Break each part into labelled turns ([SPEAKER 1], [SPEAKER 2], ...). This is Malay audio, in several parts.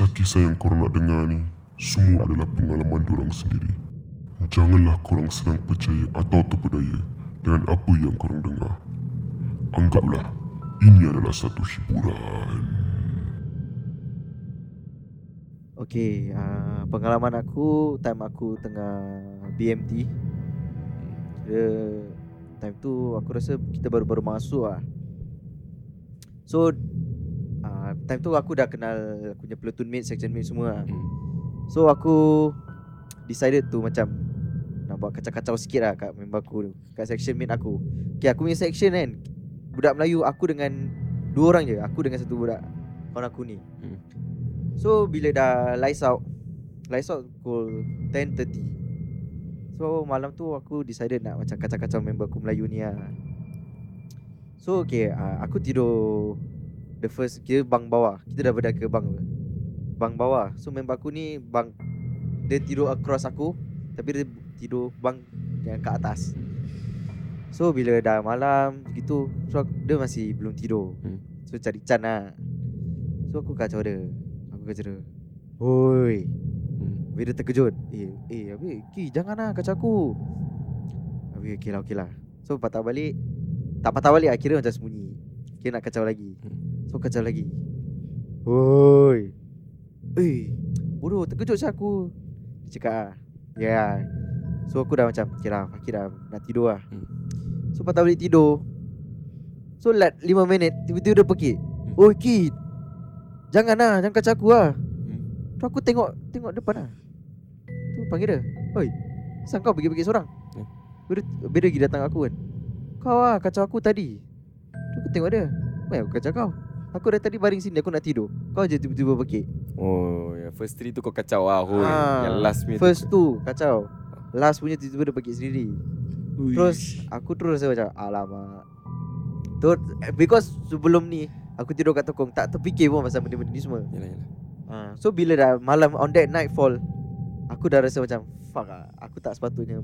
[SPEAKER 1] Kisah-kisah yang korang nak dengar ni Semua adalah pengalaman diorang sendiri Janganlah korang senang percaya atau terpedaya Dengan apa yang korang dengar Anggaplah ini adalah satu hiburan
[SPEAKER 2] Okay, uh, pengalaman aku time aku tengah BMT. Kira time tu aku rasa kita baru-baru masuk lah. So uh, time tu aku dah kenal aku punya platoon mate, section mate semua lah.
[SPEAKER 3] Hmm.
[SPEAKER 2] So aku decided tu macam nak buat kacau-kacau sikit lah kat member aku tu, kat section mate aku. Okay, aku punya section kan budak Melayu aku dengan dua orang je, aku dengan satu budak kawan aku ni.
[SPEAKER 3] Hmm.
[SPEAKER 2] So bila dah lights out Lights out pukul 10.30 So malam tu aku decided nak macam kacau-kacau member aku Melayu ni lah So okay uh, aku tidur The first kira bang bawah. Kita dah berada ke bang apa? Bang bawah. So member aku ni bang Dia tidur across aku Tapi dia tidur bang yang kat atas. So bila dah malam gitu. So aku, dia masih belum tidur.
[SPEAKER 3] Hmm.
[SPEAKER 2] So cari Chan lah. So aku kacau dia. Aku kacau dia. Hoi
[SPEAKER 3] Hmm.
[SPEAKER 2] Habis dia terkejut. Eh, eh Habis Ki jangan lah kacau aku. Habis okey lah okey lah. So patah balik. Tak patah balik Kira macam sembunyi. Kira nak kacau lagi.
[SPEAKER 3] Hmm.
[SPEAKER 2] So kacau lagi. Hoi Eh Bodoh terkejut saya aku. Dia cakap ah Ya. Yeah. So aku dah macam Kira Fakir dah nak tidur lah.
[SPEAKER 3] Hmm.
[SPEAKER 2] So patah balik tidur. So lat 5 minit Tiba-tiba dia pergi Oi Ki Jangan lah Jangan kacau aku lah.
[SPEAKER 3] Hmm.
[SPEAKER 2] Tu aku tengok Tengok depan lah. Tu panggil dia Oi Sang kau pergi-pergi seorang?
[SPEAKER 3] Hmm.
[SPEAKER 2] Bila, bila pergi datang aku kan. Kau lah kacau aku tadi. Tu aku tengok dia Apa aku kacau kau Aku dah tadi baring sini Aku nak tidur Kau je tiba-tiba pergi
[SPEAKER 3] Oh, yang first three tu kau kacau lah Hoi.
[SPEAKER 2] Ah,
[SPEAKER 3] Yang last punya
[SPEAKER 2] First
[SPEAKER 3] tu.
[SPEAKER 2] tu kacau Last punya tiba-tiba dia pergi sendiri
[SPEAKER 4] Ui.
[SPEAKER 2] Terus aku terus rasa macam Alamak tu, Because sebelum ni Aku tidur kat tokong Tak terfikir pun pasal benda-benda ni semua
[SPEAKER 3] Yalah, yalah.
[SPEAKER 2] ha, So bila dah malam On that nightfall Aku dah rasa macam Fuck lah Aku tak sepatutnya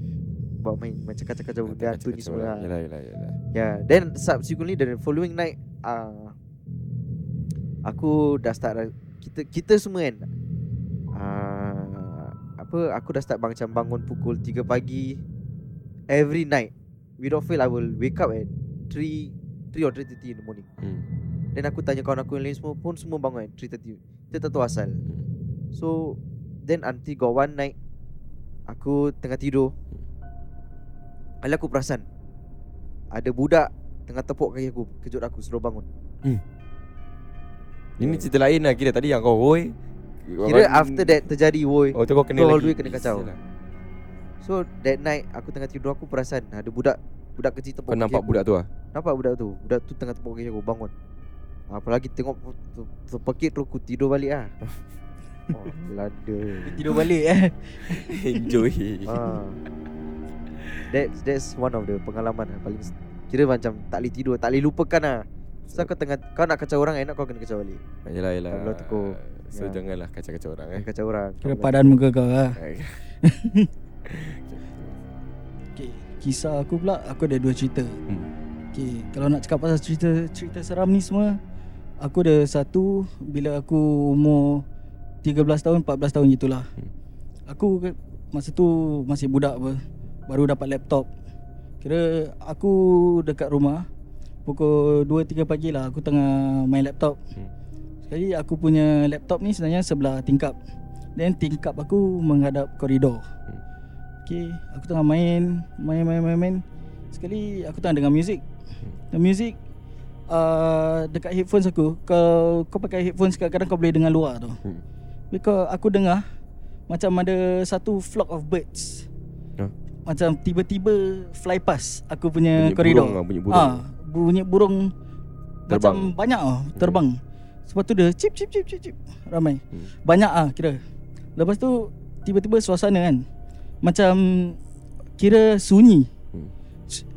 [SPEAKER 2] Buat main macam kacau-kacau Benda hantu ni semua
[SPEAKER 3] lah.
[SPEAKER 2] lah.
[SPEAKER 3] Yalah, yalah, yalah.
[SPEAKER 2] Yeah Then subsequently The following night uh, Aku dah start Kita kita semua kan uh, Apa Aku dah start macam bangun pukul 3 pagi Every night. Without fail I will wake up at 3 3 or 3.30 in the morning.
[SPEAKER 3] Hmm.
[SPEAKER 2] Then aku tanya kawan aku yang lain semua pun Semua bangun at 3.30 Kita tak tahu asal.
[SPEAKER 3] Hmm.
[SPEAKER 2] So Then until got one night Aku tengah tidur. Kali aku perasan Ada budak Tengah tepuk kaki aku Kejut aku Suruh bangun
[SPEAKER 3] Ini cerita lain lah Kira tadi yang kau Hoi
[SPEAKER 2] Kira after that terjadi woi.
[SPEAKER 3] Oh tu kau kena
[SPEAKER 2] Kau
[SPEAKER 3] lagi.
[SPEAKER 2] the way kena kacau.
[SPEAKER 3] Sialah.
[SPEAKER 2] So that night Aku tengah tidur Aku perasan Ada budak Budak kecil tepuk
[SPEAKER 3] Kau nampak
[SPEAKER 2] aku.
[SPEAKER 3] budak tu lah
[SPEAKER 2] Nampak budak tu? Budak tu tengah tepuk kaki aku Bangun. Apalagi tengok Terpekik tu Aku tidur balik lah Oh lada.
[SPEAKER 4] Tidur balik eh.
[SPEAKER 3] Enjoy.
[SPEAKER 2] Ah. That's that's one of the pengalaman yang paling Kira macam tak boleh tidur Tak boleh lupakan lah So kau tengah Kau nak kacau orang Enak kau kena kacau balik
[SPEAKER 3] Yelah yelah
[SPEAKER 2] Kalau tekuk.
[SPEAKER 3] So
[SPEAKER 2] Ya.
[SPEAKER 3] janganlah kacau-kacau orang eh
[SPEAKER 2] Kena kacau orang
[SPEAKER 4] Kira
[SPEAKER 2] Kau
[SPEAKER 4] padan muka kau lah okay. Kisah aku pula Aku ada dua cerita
[SPEAKER 3] Hmm.
[SPEAKER 4] okay. Kalau nak cakap pasal cerita Cerita seram ni semua Aku ada satu Bila aku umur 13 tahun 14 tahun gitulah
[SPEAKER 3] Hmm.
[SPEAKER 4] Aku Masa tu Masih budak apa Baru dapat laptop Kira Aku dekat rumah Pukul 2-3 pagi lah Aku tengah main laptop
[SPEAKER 3] Hmm.
[SPEAKER 4] Sekali aku punya laptop ni sebenarnya sebelah tingkap Then tingkap aku menghadap koridor
[SPEAKER 3] Hmm.
[SPEAKER 4] Okay Aku tengah main Main main main main Sekali aku tengah dengar muzik Dengar muzik uh, Dekat headphones aku Kau kau pakai headphones kadang-kadang kau boleh dengar luar tu
[SPEAKER 3] Hmm.
[SPEAKER 4] Kau, aku dengar Macam ada satu flock of birds
[SPEAKER 3] Huh?
[SPEAKER 4] Macam tiba-tiba fly past aku punya
[SPEAKER 3] Bunyi
[SPEAKER 4] koridor
[SPEAKER 3] burung lah, bunyi burung.
[SPEAKER 4] Ah, bunyi burung
[SPEAKER 3] Terbang.
[SPEAKER 4] Macam banyak ah terbang. Sebab tu dia cip cip cip cip cip ramai.
[SPEAKER 3] Hmm.
[SPEAKER 4] Banyak ah kira. Lepas tu tiba-tiba suasana kan macam kira sunyi.
[SPEAKER 3] Hmm.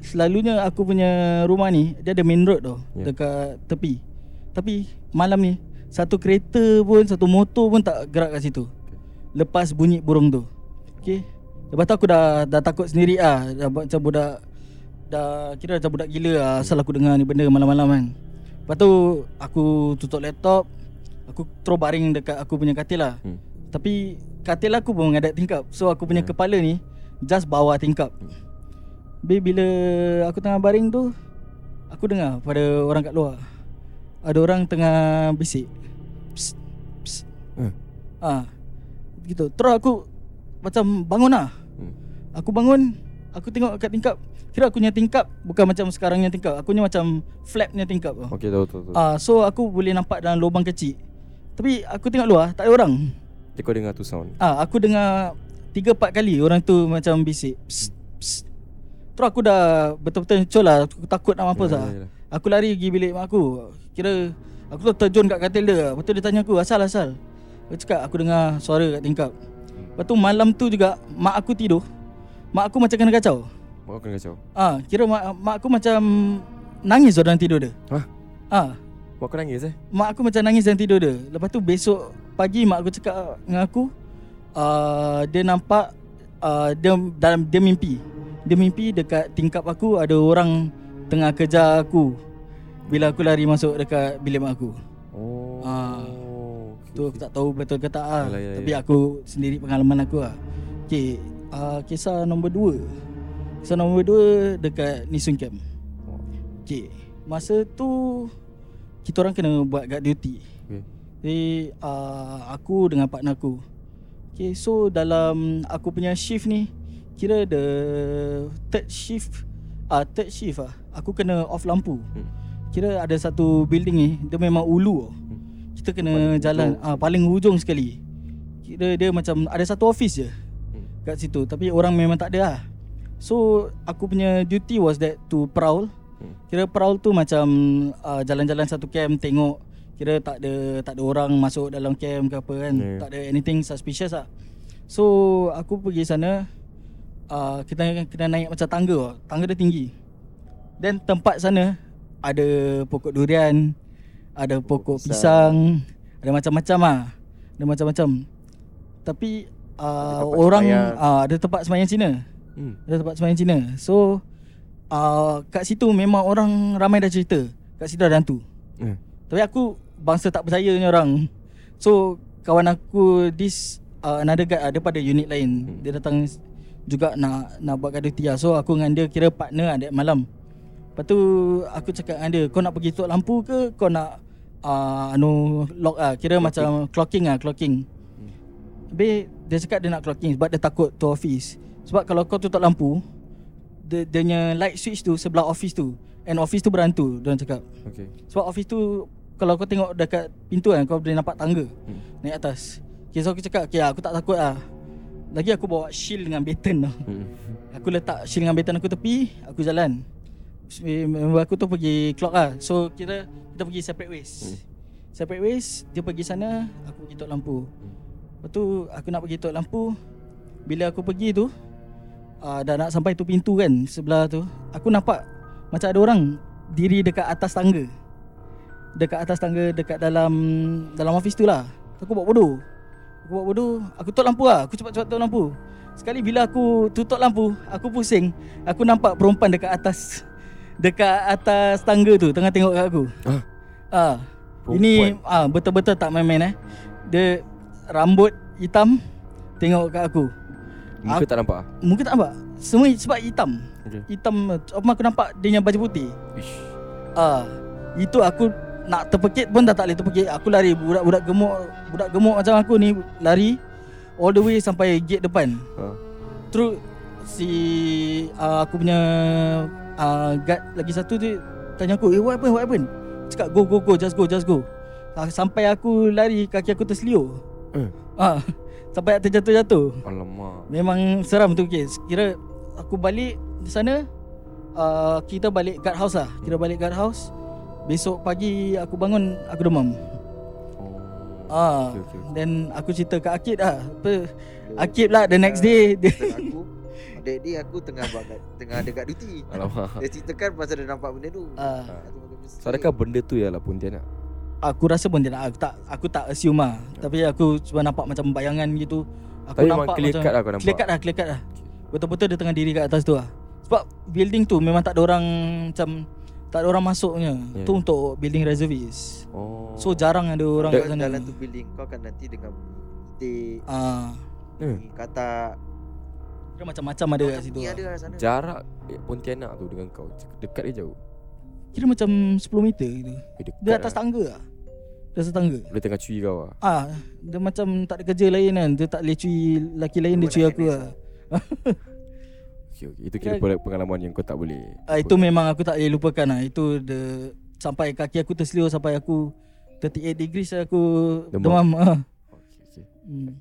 [SPEAKER 4] Selalunya aku punya rumah ni dia ada main road tau
[SPEAKER 3] Ya.
[SPEAKER 4] dekat tepi. Tapi malam ni satu kereta pun satu motor pun tak gerak kat situ. Lepas bunyi burung tu. Okay Lepas tu aku dah dah takut sendiri ah dah macam budak dah kira macam budak gila lah asal aku dengar ni benda malam-malam kan. Lepas tu aku tutup laptop Aku terus baring dekat aku punya katil lah
[SPEAKER 3] Hmm.
[SPEAKER 4] Tapi katil aku pun menghadap tingkap So aku punya
[SPEAKER 3] Hmm.
[SPEAKER 4] kepala ni Just bawah tingkap Habis bila aku tengah baring tu Aku dengar pada orang kat luar Ada orang tengah bisik Psst, psst.
[SPEAKER 3] Hmm.
[SPEAKER 4] Ah, gitu. Terus aku macam bangun lah.
[SPEAKER 3] Hmm.
[SPEAKER 4] Aku bangun, aku tengok kat tingkap. Kira aku punya tingkap bukan macam sekarang punya tingkap. Aku punya macam flap punya tingkap.
[SPEAKER 3] Okey tahu tahu tahu.
[SPEAKER 4] Ah, so aku boleh nampak dalam lubang kecil. Tapi aku tengok luar tak ada orang.
[SPEAKER 3] Dia kau dengar tu sound.
[SPEAKER 4] Ah, aku dengar tiga empat kali orang tu macam bisik. Psst, psst. Terus aku dah betul-betul col lah. Aku takut nak mampus lah.
[SPEAKER 3] Ya, ya, ya.
[SPEAKER 4] Aku lari pergi bilik mak aku. Kira aku tu terjun kat katil dia. Lepas tu dia tanya aku, asal asal. Aku cakap aku dengar suara kat tingkap. Lepas tu malam tu juga mak aku tidur. Mak aku macam kena kacau.
[SPEAKER 3] Mak kau kena kacau.
[SPEAKER 4] Ah, kira mak, mak aku macam nangis dalam tidur dia.
[SPEAKER 3] Hah?
[SPEAKER 4] Ah,
[SPEAKER 3] Mak kau nangis eh?
[SPEAKER 4] mak aku macam nangis dalam tidur dia. Lepas tu besok pagi mak aku cakap dengan aku, uh, dia nampak uh, dia dalam dia mimpi. Dia mimpi dekat tingkap aku ada orang tengah kejar aku. Bila aku lari masuk dekat bilik mak aku.
[SPEAKER 3] Oh.
[SPEAKER 4] Ah.
[SPEAKER 3] okey,
[SPEAKER 4] Tu aku tak tahu betul ke tak ah.
[SPEAKER 3] Yalah, yalah,
[SPEAKER 4] Tapi aku sendiri pengalaman aku ah. Okey, uh, kisah nombor dua. Kisah nombor dua dekat Nisun Camp. Okey, masa tu kita orang kena buat guard duty.
[SPEAKER 3] Okey.
[SPEAKER 4] Jadi uh, aku dengan partner aku. Okay, so dalam aku punya shift ni kira the third shift ah uh, third shift ah aku kena off lampu.
[SPEAKER 3] Hmm.
[SPEAKER 4] Kira ada satu building ni dia memang ulu. tau. Kita kena
[SPEAKER 3] Paling
[SPEAKER 4] jalan
[SPEAKER 3] hujung.
[SPEAKER 4] ah paling hujung sekali. Kira dia macam ada satu office je
[SPEAKER 3] Hmm.
[SPEAKER 4] Kat situ tapi orang memang tak ada lah. So aku punya duty was that to prowl.
[SPEAKER 3] Hmm.
[SPEAKER 4] Kira prowl tu macam uh, jalan-jalan satu camp tengok kira tak ada tak ada orang masuk dalam camp ke apa kan.
[SPEAKER 3] Yeah.
[SPEAKER 4] Tak ada anything suspicious lah. So aku pergi sana uh, kita kena naik macam tangga. Tangga dia tinggi. Dan tempat sana ada pokok durian, ada pokok pisang, ada macam-macam ah. Ada macam-macam. Tapi uh,
[SPEAKER 2] tempat
[SPEAKER 4] orang
[SPEAKER 2] sembahyang.
[SPEAKER 4] uh, ada tempat sembahyang Cina.
[SPEAKER 3] Hmm.
[SPEAKER 4] Ada tempat sembahyang Cina. So uh, kat situ memang orang ramai dah cerita. Kat situ ada hantu.
[SPEAKER 3] Hmm.
[SPEAKER 4] Tapi aku bangsa tak percaya ni orang. So kawan aku this uh, another guy ada pada unit lain.
[SPEAKER 3] Hmm.
[SPEAKER 4] Dia datang juga nak nak buat gaduh tia. So aku dengan dia kira partner ada malam. Lepas tu aku cakap dengan dia, kau nak pergi tutup lampu ke kau nak uh, anu lock ah kira macam clocking ah clocking.
[SPEAKER 3] Hmm.
[SPEAKER 4] Habis dia cakap dia nak clocking sebab dia takut to office. Sebab kalau kau tutup lampu, dia, dia punya light switch tu sebelah office tu. And office tu berhantu, dia cakap.
[SPEAKER 3] Okey.
[SPEAKER 4] Sebab office tu kalau kau tengok dekat pintu kan kau boleh nampak tangga
[SPEAKER 3] Hmm.
[SPEAKER 4] naik atas. Okay, so aku cakap, okay, aku tak takut lah. Lagi aku bawa shield dengan baton tau.
[SPEAKER 3] Hmm.
[SPEAKER 4] Aku letak shield dengan baton aku tepi, aku jalan. Member aku tu pergi clock lah. So kita kita pergi separate ways.
[SPEAKER 3] Hmm.
[SPEAKER 4] Separate ways, dia pergi sana, aku pergi tutup lampu. Lepas tu aku nak pergi tutup lampu. Bila aku pergi tu, uh, dah nak sampai tu pintu kan sebelah tu. Aku nampak macam ada orang diri dekat atas tangga. Dekat atas tangga dekat dalam dalam office tu lah. Aku buat bodoh. Aku buat bodoh, aku tutup lampu lah. Aku cepat-cepat tutup lampu. Sekali bila aku tutup lampu, aku pusing. Aku nampak perempuan dekat atas dekat atas tangga tu tengah tengok kat aku.
[SPEAKER 3] Ah.
[SPEAKER 4] Ah. Ini ah betul-betul tak main-main eh. Dia rambut hitam tengok kat aku.
[SPEAKER 3] Muka tak nampak ah?
[SPEAKER 4] Muka tak nampak. Semua sebab hitam.
[SPEAKER 3] Okey.
[SPEAKER 4] Hitam apa aku nampak dia punya baju putih.
[SPEAKER 3] Ish.
[SPEAKER 4] Ah, itu aku nak terpekik pun dah tak boleh terpekik. Aku lari budak-budak gemuk, budak gemuk macam aku ni lari all the way sampai gate depan.
[SPEAKER 3] Ha.
[SPEAKER 4] Terus si uh, aku punya uh, guard lagi satu tu tanya aku, "Eh, what happened? What happened?" Cakap, "Go, go, go, just go, just go." Uh, sampai aku lari, kaki aku terseliur.
[SPEAKER 3] Eh.
[SPEAKER 4] Ah, sampai terjatuh-jatuh.
[SPEAKER 3] Alamak.
[SPEAKER 4] Memang seram tu kes. Kira aku balik di sana uh, kita balik guard house lah. Kita balik guard house. Besok pagi aku bangun aku demam.
[SPEAKER 3] Oh.
[SPEAKER 4] Ah,
[SPEAKER 3] Okey, okey, okey.
[SPEAKER 4] then aku cerita kat Akid lah. Apa Akid lah the next day dia
[SPEAKER 2] aku That day aku tengah buat tengah dekat duty.
[SPEAKER 3] Alamak.
[SPEAKER 2] Dia ceritakan pasal dia nampak benda tu.
[SPEAKER 4] Ah.
[SPEAKER 2] Mesti-
[SPEAKER 3] So adakah benda tu ialah Pontianak?
[SPEAKER 4] Aku rasa pun dia nak aku tak aku tak assume lah. Tapi aku cuma nampak macam bayangan gitu. Aku
[SPEAKER 3] Tapi
[SPEAKER 4] nampak
[SPEAKER 3] clear
[SPEAKER 4] macam
[SPEAKER 3] cut lah kau nampak?
[SPEAKER 4] Clear cut lah, clear cut lah. Betul-betul dia tengah diri kat atas tu lah. Sebab building tu memang tak ada orang macam Tak ada orang masuknya
[SPEAKER 3] Ya.
[SPEAKER 4] Tu untuk building reservis
[SPEAKER 3] Oh
[SPEAKER 4] So jarang ada orang kat sana
[SPEAKER 2] jalan tu building Kau kan nanti dengan Itik
[SPEAKER 4] Ah,
[SPEAKER 3] Eh,
[SPEAKER 2] Kata
[SPEAKER 4] Kira macam-macam ada kat situ
[SPEAKER 2] Ni
[SPEAKER 4] lah.
[SPEAKER 2] ada kat sana
[SPEAKER 3] Jarak Pontianak tu dengan kau Dekat ke jauh?
[SPEAKER 4] Kira macam 10 meter gitu
[SPEAKER 3] Eh,
[SPEAKER 4] Dia atas
[SPEAKER 3] lah.
[SPEAKER 4] tangga lah Dia atas tangga
[SPEAKER 3] Dia tengah cuyi kau lah
[SPEAKER 4] Ah, Dia macam tak ada kerja lain kan Dia tak boleh cuy Lelaki lain dia
[SPEAKER 2] Kau
[SPEAKER 4] cuy aku lah
[SPEAKER 3] okay, okay. Itu kira
[SPEAKER 4] Kan-
[SPEAKER 3] pengalaman yang kau tak boleh
[SPEAKER 4] ah, Itu memang aku tak boleh lupakan lah Itu the Sampai kaki aku terselio Sampai aku 38 degrees aku
[SPEAKER 3] Demam.
[SPEAKER 4] Demam, ah.
[SPEAKER 3] okay, okay.
[SPEAKER 4] hmm.